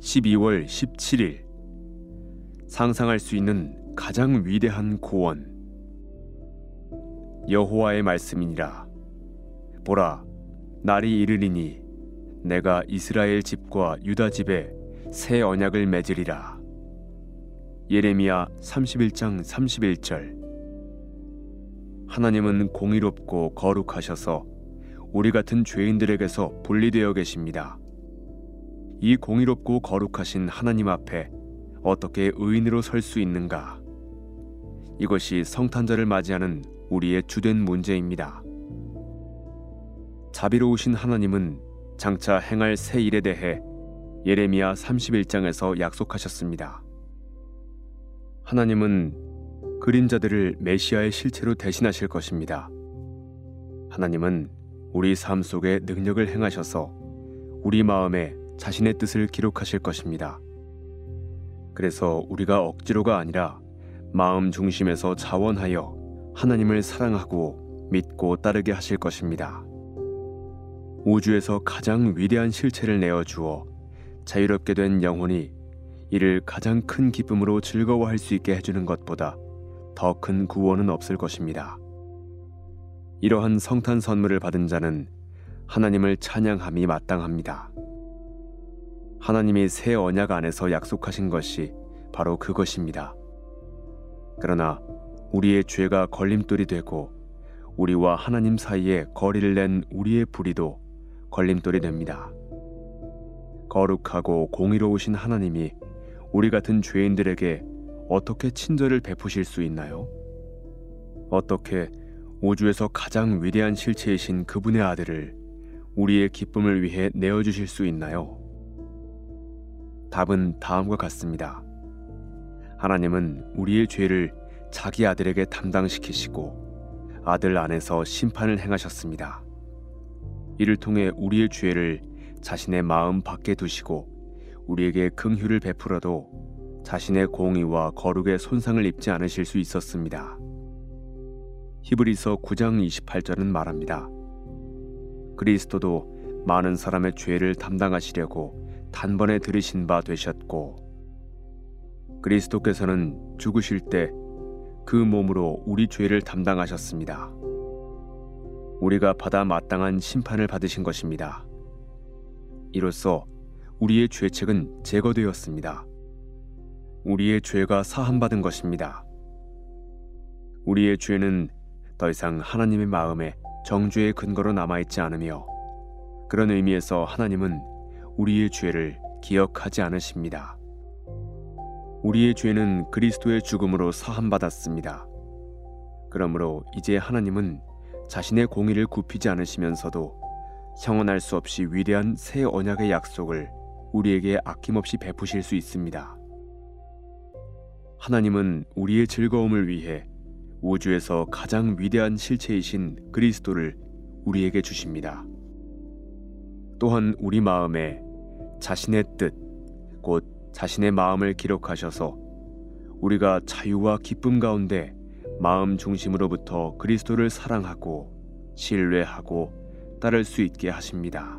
12월 17일. 상상할 수 있는 가장 위대한 구원. 여호와의 말씀이니라. 보라 날이 이르리니 내가 이스라엘 집과 유다 집에 새 언약을 맺으리라. 예레미야 31장 31절. 하나님은 공의롭고 거룩하셔서 우리 같은 죄인들에게서 분리되어 계십니다. 이 공의롭고 거룩하신 하나님 앞에 어떻게 의인으로 설 수 있는가? 이것이 성탄절을 맞이하는 우리의 주된 문제입니다. 자비로우신 하나님은 장차 행할 새 일에 대해 예레미야 31장에서 약속하셨습니다. 하나님은 그림자들을 메시아의 실체로 대신하실 것입니다. 하나님은 우리 삶 속에 능력을 행하셔서 우리 마음에 자신의 뜻을 기록하실 것입니다. 그래서 우리가 억지로가 아니라 마음 중심에서 자원하여 하나님을 사랑하고 믿고 따르게 하실 것입니다. 우주에서 가장 위대한 실체를 내어 주어 자유롭게 된 영혼이 이를 가장 큰 기쁨으로 즐거워할 수 있게 해주는 것보다 더 큰 구원은 없을 것입니다. 이러한 성탄 선물을 받은 자는 하나님을 찬양함이 마땅합니다. 하나님이 새 언약 안에서 약속하신 것이 바로 그것입니다. 그러나 우리의 죄가 걸림돌이 되고 우리와 하나님 사이에 거리를 낸 우리의 불의도 걸림돌이 됩니다. 거룩하고 공의로우신 하나님이 우리 같은 죄인들에게 어떻게 친절을 베푸실 수 있나요? 어떻게 우주에서 가장 위대한 실체이신 그분의 아들을 우리의 기쁨을 위해 내어주실 수 있나요? 답은 다음과 같습니다. 하나님은 우리의 죄를 자기 아들에게 담당시키시고 아들 안에서 심판을 행하셨습니다. 이를 통해 우리의 죄를 자신의 마음 밖에 두시고 우리에게 긍휼을 베풀어도 자신의 공의와 거룩의 손상을 입지 않으실 수 있었습니다. 히브리서 9장 28절은 말합니다. 그리스도도 많은 사람의 죄를 담당하시려고 단번에 들으신 바 되셨고 그리스도께서는 죽으실 때 그 몸으로 우리 죄를 담당하셨습니다. 우리가 받아 마땅한 심판을 받으신 것입니다. 이로써 우리의 죄책은 제거되었습니다. 우리의 죄가 사함받은 것입니다. 우리의 죄는 더 이상 하나님의 마음에 정죄의 근거로 남아있지 않으며 그런 의미에서 하나님은 우리의 죄를 기억하지 않으십니다. 우리의 죄는 그리스도의 죽음으로 사함받았습니다. 그러므로 이제 하나님은 자신의 공의를 굽히지 않으시면서도 형언할 수 없이 위대한 새 언약의 약속을 우리에게 아낌없이 베푸실 수 있습니다. 하나님은 우리의 즐거움을 위해 우주에서 가장 위대한 실체이신 그리스도를 우리에게 주십니다. 또한 우리 마음에 자신의 뜻, 곧 자신의 마음을 기록하셔서 우리가 자유와 기쁨 가운데 마음 중심으로부터 그리스도를 사랑하고 신뢰하고 따를 수 있게 하십니다.